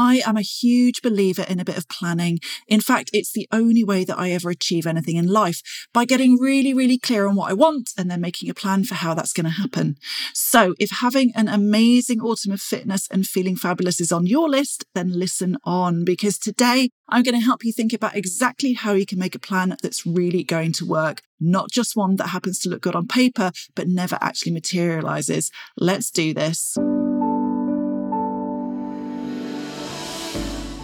I am a huge believer in a bit of planning. In fact, it's the only way that I ever achieve anything in life by getting really, really clear on what I want and then making a plan for how that's going to happen. So if having an amazing autumn of fitness and feeling fabulous is on your list, then listen on because today I'm going to help you think about exactly how you can make a plan that's really going to work, not just one that happens to look good on paper, but never actually materializes. Let's do this.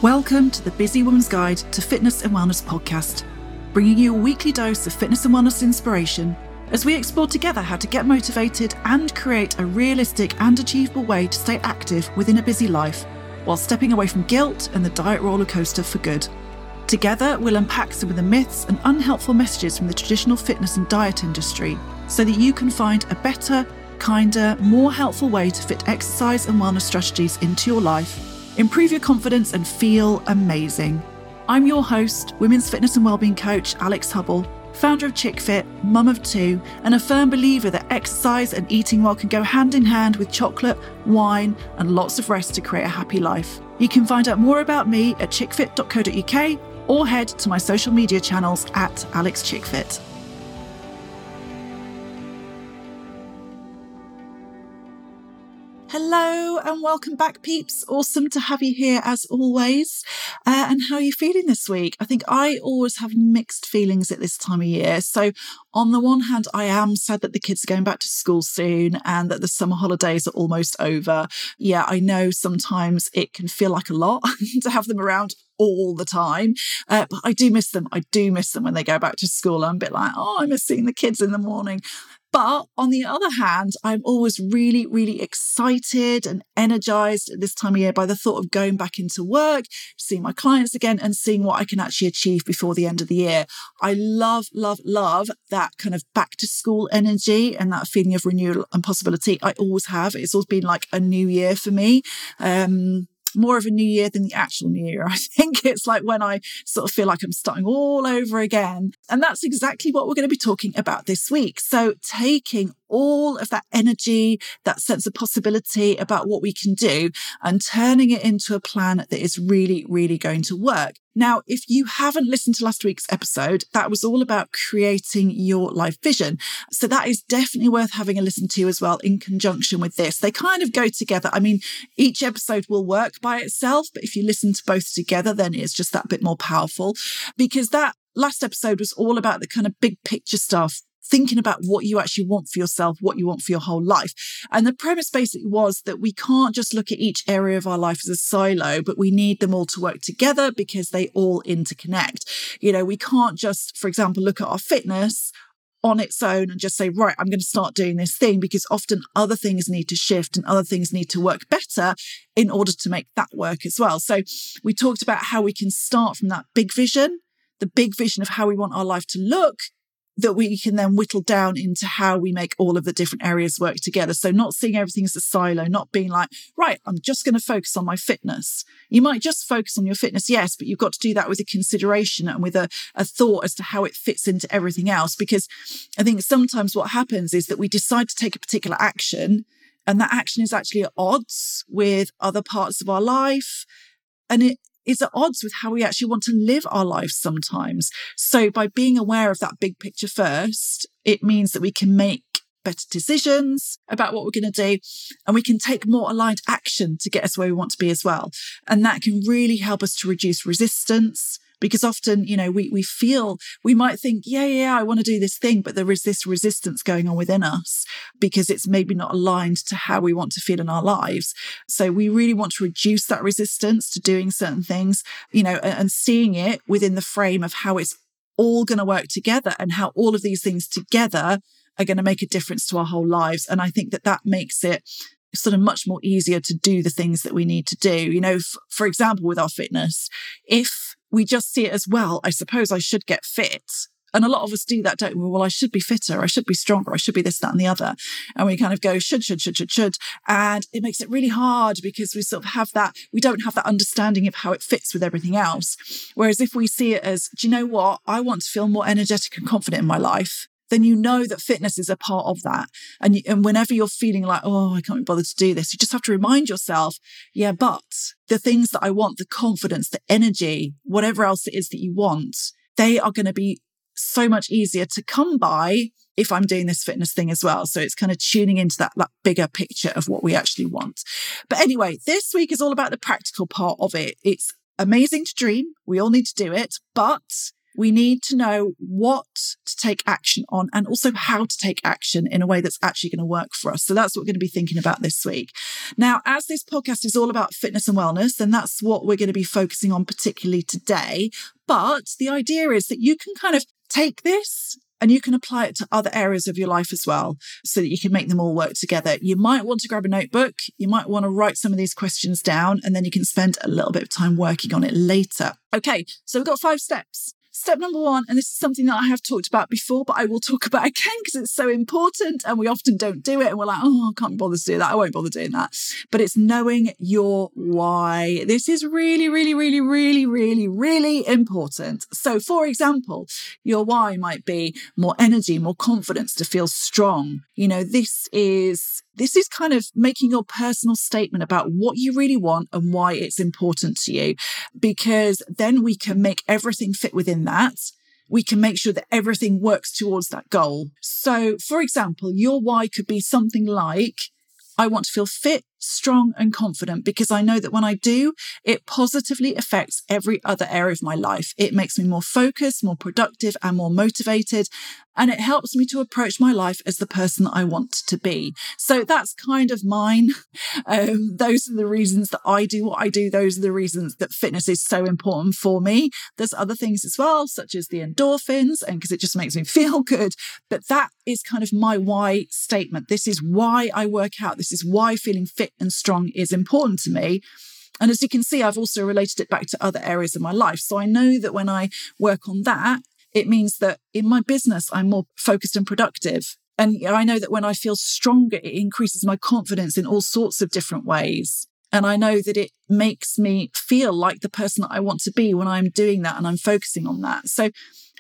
Welcome to the Busy Woman's Guide to Fitness and Wellness podcast, bringing you a weekly dose of fitness and wellness inspiration as we explore together how to get motivated and create a realistic and achievable way to stay active within a busy life while stepping away from guilt and the diet roller coaster for good. Together, we'll unpack some of the myths and unhelpful messages from the traditional fitness and diet industry so that you can find a better, kinder, more helpful way to fit exercise and wellness strategies into your life improve your confidence, and feel amazing. I'm your host, women's fitness and wellbeing coach Alix Hubble, founder of ChickFit, mum of two, and a firm believer that exercise and eating well can go hand in hand with chocolate, wine, and lots of rest to create a happy life. You can find out more about me at chickfit.co.uk or head to my social media channels at AlixChickFit. Hello and welcome back, peeps. Awesome to have you here as always. Uh, and how are you feeling this week? I think I always have mixed feelings at this time of year. So, on the one hand, I am sad that the kids are going back to school soon and that the summer holidays are almost over. Yeah, I know sometimes it can feel like a lot to have them around all the time. Uh, but I do miss them. I do miss them when they go back to school. I'm a bit like, oh, I miss seeing the kids in the morning. But on the other hand, I'm always really, really excited and energized at this time of year by the thought of going back into work, seeing my clients again, and seeing what I can actually achieve before the end of the year. I love, love, love that kind of back to school energy and that feeling of renewal and possibility. I always have. It's always been like a new year for me. Um, more of a new year than the actual new year. I think it's like when I sort of feel like I'm starting all over again. And that's exactly what we're going to be talking about this week. So taking all of that energy, that sense of possibility about what we can do and turning it into a plan that is really, really going to work. Now, if you haven't listened to last week's episode, that was all about creating your life vision. So that is definitely worth having a listen to as well in conjunction with this. They kind of go together. I mean, each episode will work by itself, but if you listen to both together, then it's just that bit more powerful because that last episode was all about the kind of big picture stuff thinking about what you actually want for yourself, what you want for your whole life. And the premise basically was that we can't just look at each area of our life as a silo, but we need them all to work together because they all interconnect. You know, we can't just, for example, look at our fitness on its own and just say, right, I'm going to start doing this thing because often other things need to shift and other things need to work better in order to make that work as well. So we talked about how we can start from that big vision, the big vision of how we want our life to look that we can then whittle down into how we make all of the different areas work together. So not seeing everything as a silo, not being like, right, I'm just going to focus on my fitness. You might just focus on your fitness, yes, but you've got to do that with a consideration and with a, a thought as to how it fits into everything else. Because I think sometimes what happens is that we decide to take a particular action and that action is actually at odds with other parts of our life. And it is at odds with how we actually want to live our lives sometimes. So by being aware of that big picture first, it means that we can make better decisions about what we're going to do and we can take more aligned action to get us where we want to be as well. And that can really help us to reduce resistance because often, you know, we, we feel, we might think, yeah, yeah, I want to do this thing, but there is this resistance going on within us because it's maybe not aligned to how we want to feel in our lives. So we really want to reduce that resistance to doing certain things, you know, and, and seeing it within the frame of how it's all going to work together and how all of these things together are going to make a difference to our whole lives. And I think that that makes it sort of much more easier to do the things that we need to do. You know, f- for example, with our fitness, if we just see it as well, I suppose I should get fit. And a lot of us do that, don't we? Well, I should be fitter. I should be stronger. I should be this, that, and the other. And we kind of go should, should, should, should, should. And it makes it really hard because we sort of have that, we don't have that understanding of how it fits with everything else. Whereas if we see it as, do you know what? I want to feel more energetic and confident in my life. Then you know that fitness is a part of that. And, you, and whenever you're feeling like, oh, I can't be bothered to do this, you just have to remind yourself, yeah, but the things that I want, the confidence, the energy, whatever else it is that you want, they are going to be so much easier to come by if I'm doing this fitness thing as well. So it's kind of tuning into that, that bigger picture of what we actually want. But anyway, this week is all about the practical part of it. It's amazing to dream. We all need to do it, but we need to know what to take action on and also how to take action in a way that's actually going to work for us. So that's what we're going to be thinking about this week. Now, as this podcast is all about fitness and wellness, then that's what we're going to be focusing on particularly today. But the idea is that you can kind of take this and you can apply it to other areas of your life as well so that you can make them all work together. You might want to grab a notebook. You might want to write some of these questions down and then you can spend a little bit of time working on it later. Okay, so we've got five steps. Step number one, and this is something that I have talked about before, but I will talk about again because it's so important and we often don't do it. And we're like, oh, I can't bother to do that. I won't bother doing that. But it's knowing your why. This is really, really, really, really, really, really important. So, for example, your why might be more energy, more confidence to feel strong. You know, this is this is kind of making your personal statement about what you really want and why it's important to you, because then we can make everything fit within that we can make sure that everything works towards that goal. So, for example, your why could be something like, I want to feel fit, strong, and confident because I know that when I do, it positively affects every other area of my life. It makes me more focused, more productive, and more motivated and it helps me to approach my life as the person I want to be. So that's kind of mine. Um, those are the reasons that I do what I do. Those are the reasons that fitness is so important for me. There's other things as well, such as the endorphins, and because it just makes me feel good. But that is kind of my why statement. This is why I work out. This is why feeling fit and strong is important to me. And as you can see, I've also related it back to other areas of my life. So I know that when I work on that, it means that in my business, I'm more focused and productive. And I know that when I feel stronger, it increases my confidence in all sorts of different ways. And I know that it makes me feel like the person that I want to be when I'm doing that and I'm focusing on that. So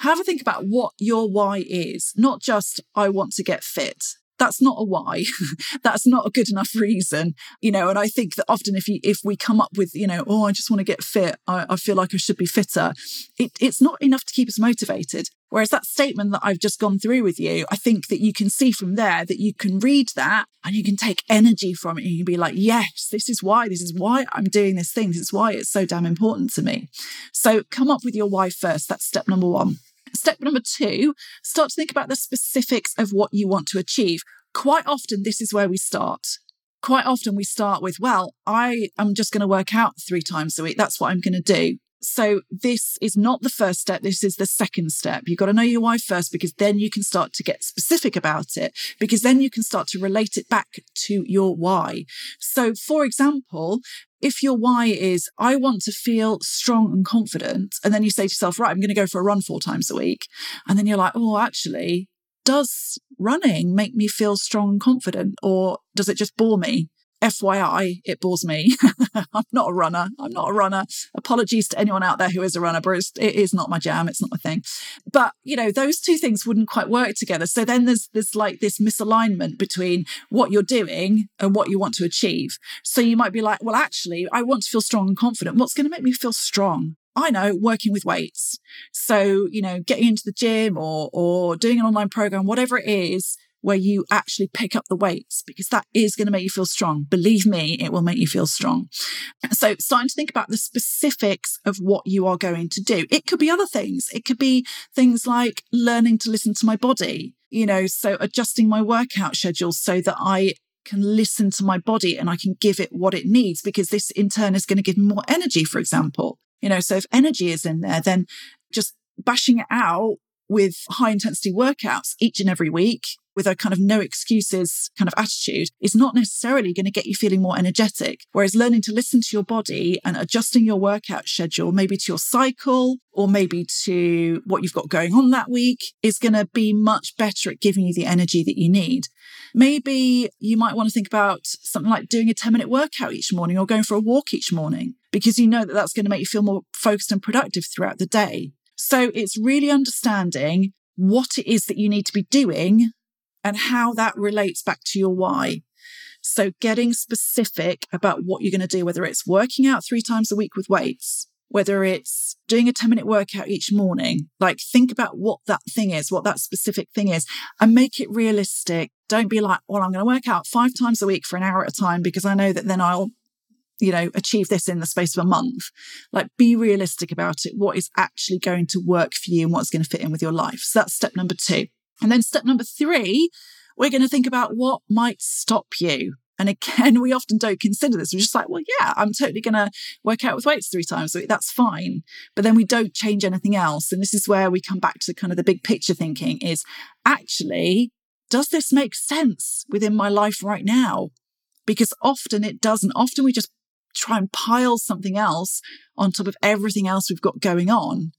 have a think about what your why is, not just I want to get fit that's not a why. That's not a good enough reason you know and i think that often if you if we come up with you know oh i just want to get fit. I, I feel like i should be fitter it, it's not enough to keep us motivated. Whereas that statement that i've just gone through with you i think that you can see from there that you can read that and you can take energy from it and you can be like yes this is why this is why i'm doing this thing. This is why it's so damn important to me. So come up with your why first. That's step number one Step number two, start to think about the specifics of what you want to achieve. Quite often, this is where we start. Quite often, we start with, well, I am just going to work out three times a week. That's what I'm going to do. So this is not the first step. This is the second step. You've got to know your why first because then you can start to get specific about it because then you can start to relate it back to your why. So for example, if your why is, I want to feel strong and confident, and then you say to yourself, right, I'm going to go for a run four times a week. And then you're like, oh, actually, does running make me feel strong and confident or does it just bore me? FYI, it bores me. I'm not a runner. I'm not a runner. Apologies to anyone out there who is a runner, but it is not my jam. It's not my thing. But you know, those two things wouldn't quite work together. So then there's there's like this misalignment between what you're doing and what you want to achieve. So you might be like, well, actually, I want to feel strong and confident. What's going to make me feel strong? I know working with weights. So, you know, getting into the gym or or doing an online program, whatever it is, where you actually pick up the weights because that is going to make you feel strong. Believe me, it will make you feel strong. So, starting to think about the specifics of what you are going to do. It could be other things. It could be things like learning to listen to my body, you know, so adjusting my workout schedule so that I can listen to my body and I can give it what it needs because this in turn is going to give me more energy, for example. You know, so if energy is in there, then just bashing it out with high intensity workouts each and every week with a kind of no excuses kind of attitude is not necessarily going to get you feeling more energetic. Whereas learning to listen to your body and adjusting your workout schedule, maybe to your cycle or maybe to what you've got going on that week is going to be much better at giving you the energy that you need. Maybe you might want to think about something like doing a 10 minute workout each morning or going for a walk each morning because you know that that's going to make you feel more focused and productive throughout the day. So it's really understanding what it is that you need to be doing and how that relates back to your why. So getting specific about what you're going to do, whether it's working out three times a week with weights, whether it's doing a 10 minute workout each morning, like think about what that thing is, what that specific thing is, and make it realistic. Don't be like, well, I'm going to work out five times a week for an hour at a time because I know that then I'll, you know, achieve this in the space of a month. Like be realistic about it. What is actually going to work for you and what's going to fit in with your life. So that's step number two. And then step number three, we're going to think about what might stop you. And again, we often don't consider this. We're just like, well, yeah, I'm totally going to work out with weights three times a week. That's fine. But then we don't change anything else. And this is where we come back to kind of the big picture thinking is actually, does this make sense within my life right now? Because often it doesn't. Often we just try and pile something else on top of everything else we've got going on.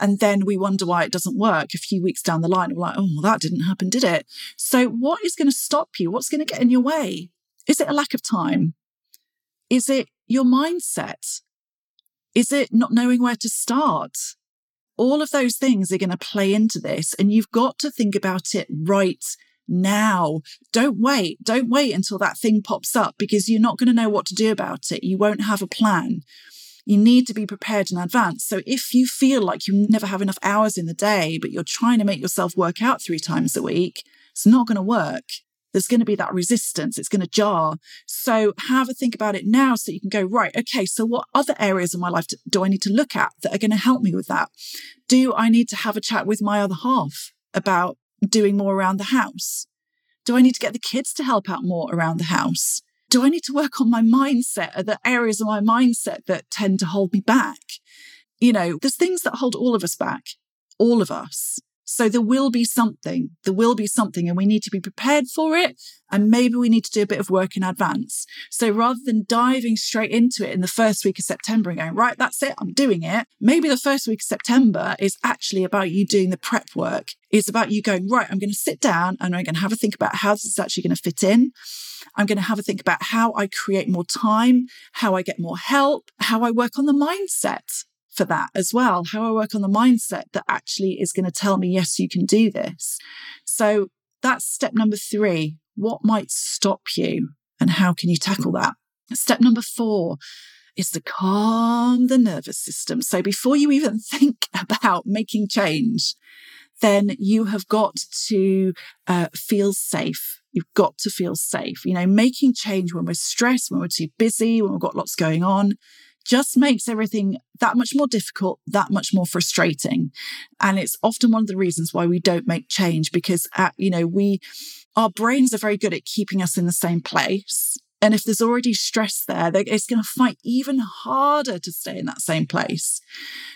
And then we wonder why it doesn't work a few weeks down the line. We're like, oh, well, that didn't happen, did it? So, what is going to stop you? What's going to get in your way? Is it a lack of time? Is it your mindset? Is it not knowing where to start? All of those things are going to play into this, and you've got to think about it right now. Don't wait. Don't wait until that thing pops up because you're not going to know what to do about it. You won't have a plan. You need to be prepared in advance. So if you feel like you never have enough hours in the day, but you're trying to make yourself work out three times a week, it's not going to work there's going to be that resistance. It's going to jar. So have a think about it now so you can go, right, okay, so what other areas of my life do I need to look at that are going to help me with that? Do I need to have a chat with my other half about doing more around the house? Do I need to get the kids to help out more around the house? Do I need to work on my mindset? Are there areas of my mindset that tend to hold me back? You know, there's things that hold all of us back, all of us. So there will be something, there will be something, and we need to be prepared for it. And maybe we need to do a bit of work in advance. So rather than diving straight into it in the first week of September and going, right, that's it, I'm doing it. Maybe the first week of September is actually about you doing the prep work. It's about you going, right, I'm going to sit down and I'm going to have a think about how this is actually going to fit in. I'm going to have a think about how I create more time, how I get more help, how I work on the mindset for that as well. How I work on the mindset that actually is going to tell me, yes, you can do this. So that's step number three. What might stop you and how can you tackle that? Step number four is to calm the nervous system. So before you even think about making change, then you have got to uh, feel safe. You've got to feel safe. You know, making change when we're stressed, when we're too busy, when we've got lots going on, just makes everything that much more difficult, that much more frustrating. And it's often one of the reasons why we don't make change because, uh, you know, we, our brains are very good at keeping us in the same place. And if there's already stress there, it's going to fight even harder to stay in that same place.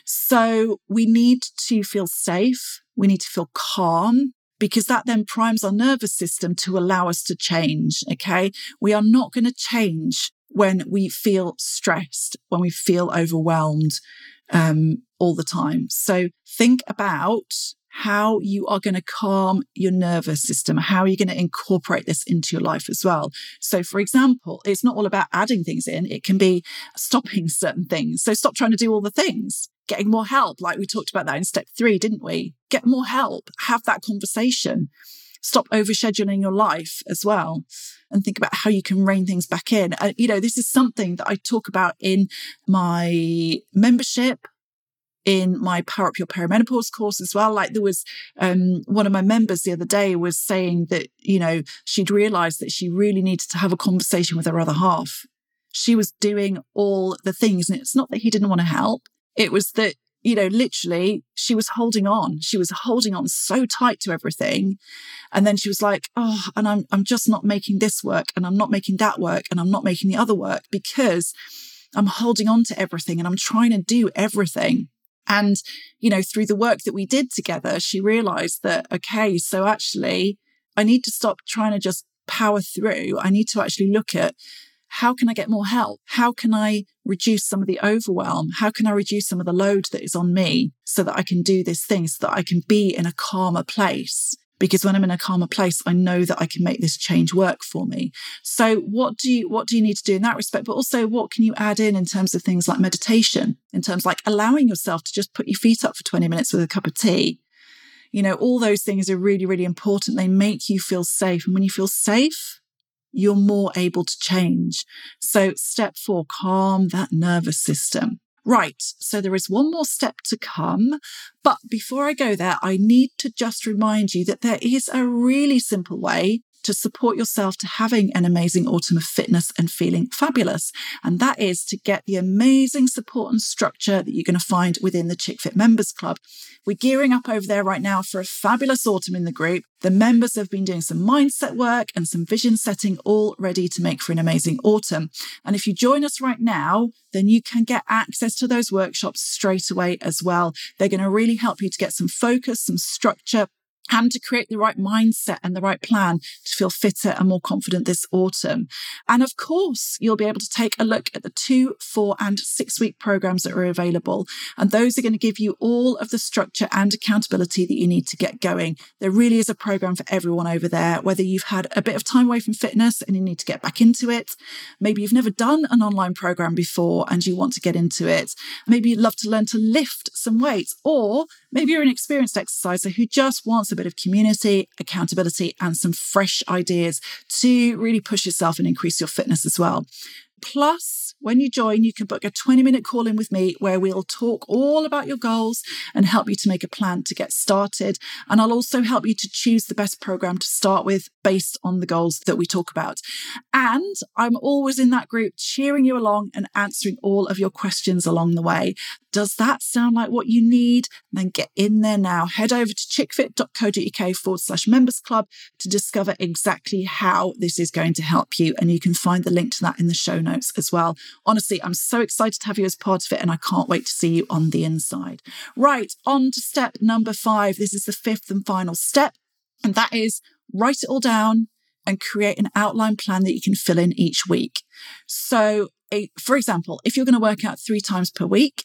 So we need to feel safe. We need to feel calm because that then primes our nervous system to allow us to change. Okay. We are not going to change when we feel stressed, when we feel overwhelmed um, all the time. So think about how you are going to calm your nervous system, how are you going to incorporate this into your life as well. So, for example, it's not all about adding things in, it can be stopping certain things. So, stop trying to do all the things, getting more help, like we talked about that in step three, didn't we? Get more help, have that conversation stop overscheduling your life as well and think about how you can rein things back in. Uh, you know, this is something that I talk about in my membership in my Power Up Your Perimenopause course as well. Like there was um, one of my members the other day was saying that, you know, she'd realized that she really needed to have a conversation with her other half. She was doing all the things. And it's not that he didn't want to help. It was that you know, literally, she was holding on. She was holding on so tight to everything. And then she was like, Oh, and I'm, I'm just not making this work and I'm not making that work and I'm not making the other work because I'm holding on to everything and I'm trying to do everything. And, you know, through the work that we did together, she realized that, okay, so actually I need to stop trying to just power through. I need to actually look at how can I get more help? How can I reduce some of the overwhelm? How can I reduce some of the load that is on me so that I can do this thing, so that I can be in a calmer place? Because when I'm in a calmer place, I know that I can make this change work for me. So what do you, what do you need to do in that respect? But also what can you add in in terms of things like meditation, in terms like allowing yourself to just put your feet up for 20 minutes with a cup of tea You know, all those things are really, really important. They make you feel safe. And when you feel safe, you're more able to change. So step four, calm that nervous system. Right. So there is one more step to come. But before I go there, I need to just remind you that there is a really simple way to support yourself to having an amazing autumn of fitness and feeling fabulous. And that is to get the amazing support and structure that you're going to find within the ChickFit Members Club. We're gearing up over there right now for a fabulous autumn in the group. The members have been doing some mindset work and some vision setting all ready to make for an amazing autumn. And if you join us right now, then you can get access to those workshops straight away as well. They're going to really help you to get some focus, some structure, and to create the right mindset and the right plan to feel fitter and more confident this autumn. And of course, you'll be able to take a look at the two, four, and six week programs that are available. And those are going to give you all of the structure and accountability that you need to get going. There really is a program for everyone over there, whether you've had a bit of time away from fitness and you need to get back into it. Maybe you've never done an online program before and you want to get into it. Maybe you'd love to learn to lift some weights, or maybe you're an experienced exerciser who just wants a bit of community, accountability, and some fresh ideas to really push yourself and increase your fitness as well. Plus, when you join, you can book a 20 minute call in with me where we'll talk all about your goals and help you to make a plan to get started. And I'll also help you to choose the best program to start with based on the goals that we talk about. And I'm always in that group cheering you along and answering all of your questions along the way. Does that sound like what you need? Then get in there now. Head over to chickfit.co.uk forward slash members club to discover exactly how this is going to help you. And you can find the link to that in the show notes as well. Honestly, I'm so excited to have you as part of it and I can't wait to see you on the inside. Right, on to step number five. This is the fifth and final step, and that is write it all down and create an outline plan that you can fill in each week. So, a, for example, if you're going to work out three times per week,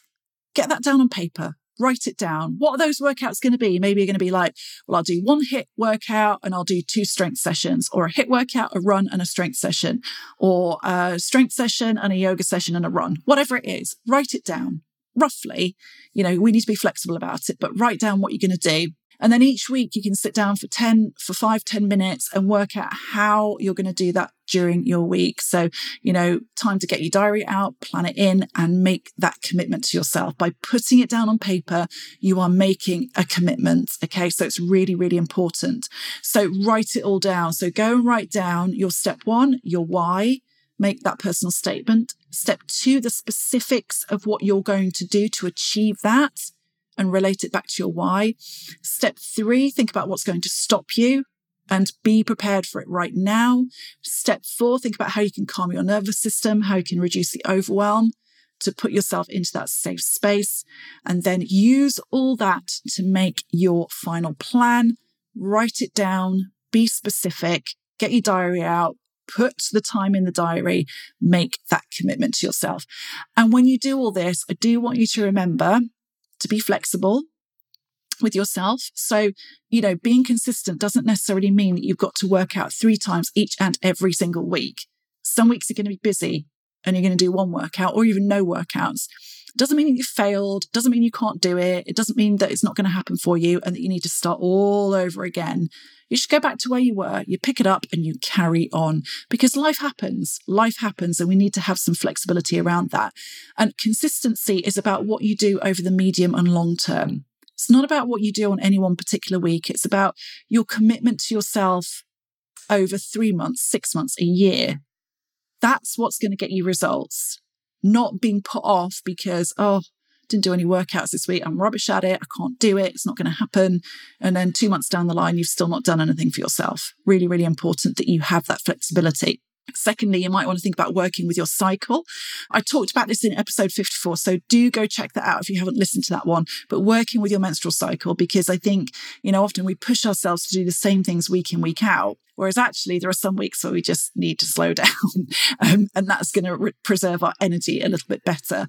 get that down on paper write it down. What are those workouts going to be? Maybe you're going to be like, well, I'll do one HIIT workout and I'll do two strength sessions, or a HIIT workout, a run, and a strength session, or a strength session and a yoga session and a run, whatever it is, write it down roughly. You know, we need to be flexible about it, but write down what you're going to do and then each week you can sit down for 10, for five, 10 minutes and work out how you're going to do that during your week. So, you know, time to get your diary out, plan it in and make that commitment to yourself. By putting it down on paper, you are making a commitment. Okay. So it's really, really important. So write it all down. So go and write down your step one, your why, make that personal statement. Step two, the specifics of what you're going to do to achieve that and relate it back to your why. Step three, think about what's going to stop you and be prepared for it right now. Step four, think about how you can calm your nervous system, how you can reduce the overwhelm to put yourself into that safe space. And then use all that to make your final plan. Write it down, be specific, get your diary out, put the time in the diary, make that commitment to yourself. And when you do all this, I do want you to remember to be flexible with yourself. So, you know, being consistent doesn't necessarily mean that you've got to work out three times each and every single week. Some weeks are going to be busy and you're going to do one workout or even no workouts. Doesn't mean you failed, doesn't mean you can't do it. It doesn't mean that it's not going to happen for you and that you need to start all over again. You should go back to where you were, you pick it up and you carry on because life happens. Life happens and we need to have some flexibility around that. And consistency is about what you do over the medium and long term. It's not about what you do on any one particular week. It's about your commitment to yourself over three months, six months, a year. That's what's going to get you results, not being put off because, oh, didn't do any workouts this week. I'm rubbish at it. I can't do it. It's not going to happen. And then two months down the line, you've still not done anything for yourself. Really, really important that you have that flexibility. Secondly, you might want to think about working with your cycle. I talked about this in episode 54, so do go check that out if you haven't listened to that one. But working with your menstrual cycle, because I think, you know, often we push ourselves to do the same things week in, week out. Whereas actually, there are some weeks where we just need to slow down, um, and that's going to re- preserve our energy a little bit better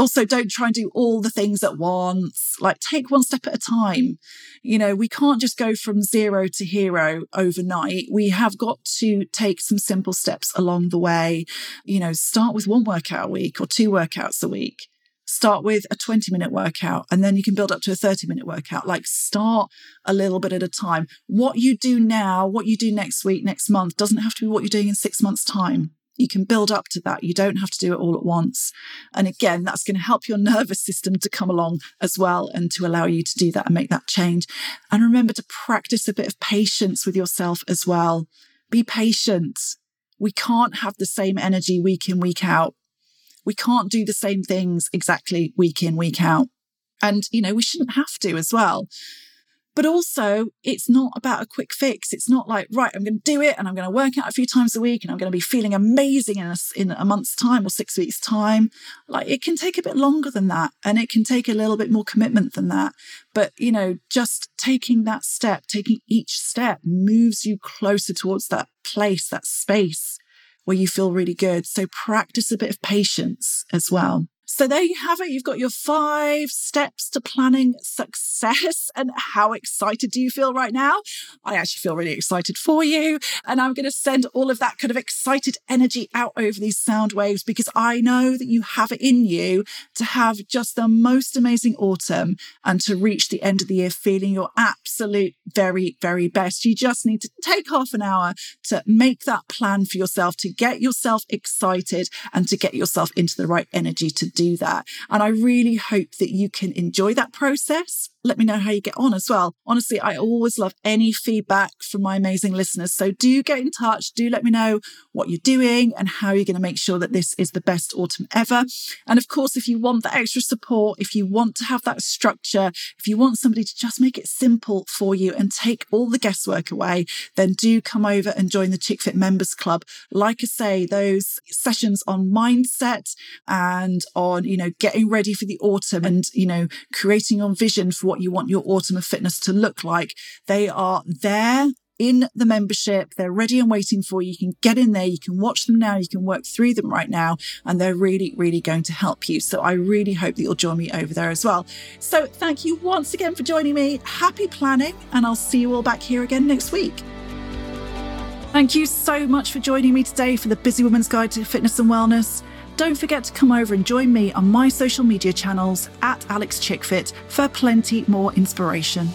also don't try and do all the things at once like take one step at a time you know we can't just go from zero to hero overnight we have got to take some simple steps along the way you know start with one workout a week or two workouts a week Start with a 20 minute workout and then you can build up to a 30 minute workout. Like start a little bit at a time. What you do now, what you do next week, next month doesn't have to be what you're doing in six months' time. You can build up to that. You don't have to do it all at once. And again, that's going to help your nervous system to come along as well and to allow you to do that and make that change. And remember to practice a bit of patience with yourself as well. Be patient. We can't have the same energy week in, week out. We can't do the same things exactly week in, week out. And, you know, we shouldn't have to as well. But also, it's not about a quick fix. It's not like, right, I'm going to do it and I'm going to work out a few times a week and I'm going to be feeling amazing in a, in a month's time or six weeks' time. Like, it can take a bit longer than that and it can take a little bit more commitment than that. But, you know, just taking that step, taking each step moves you closer towards that place, that space where you feel really good. So practice a bit of patience as well. So there you have it. You've got your five steps to planning success. And how excited do you feel right now? I actually feel really excited for you. And I'm going to send all of that kind of excited energy out over these sound waves because I know that you have it in you to have just the most amazing autumn and to reach the end of the year feeling your absolute very, very best. You just need to take half an hour to make that plan for yourself, to get yourself excited and to get yourself into the right energy to do that. And I really hope that you can enjoy that process let me know how you get on as well. Honestly, I always love any feedback from my amazing listeners. So do get in touch. Do let me know what you're doing and how you're going to make sure that this is the best autumn ever. And of course, if you want the extra support, if you want to have that structure, if you want somebody to just make it simple for you and take all the guesswork away, then do come over and join the ChickFit Members Club. Like I say, those sessions on mindset and on, you know, getting ready for the autumn and, you know, creating your vision for what you want your autumn of fitness to look like. They are there in the membership. They're ready and waiting for you. You can get in there. You can watch them now. You can work through them right now. And they're really, really going to help you. So I really hope that you'll join me over there as well. So thank you once again for joining me. Happy planning. And I'll see you all back here again next week. Thank you so much for joining me today for the Busy Woman's Guide to Fitness and Wellness. Don't forget to come over and join me on my social media channels at Alix Chickfit for plenty more inspiration.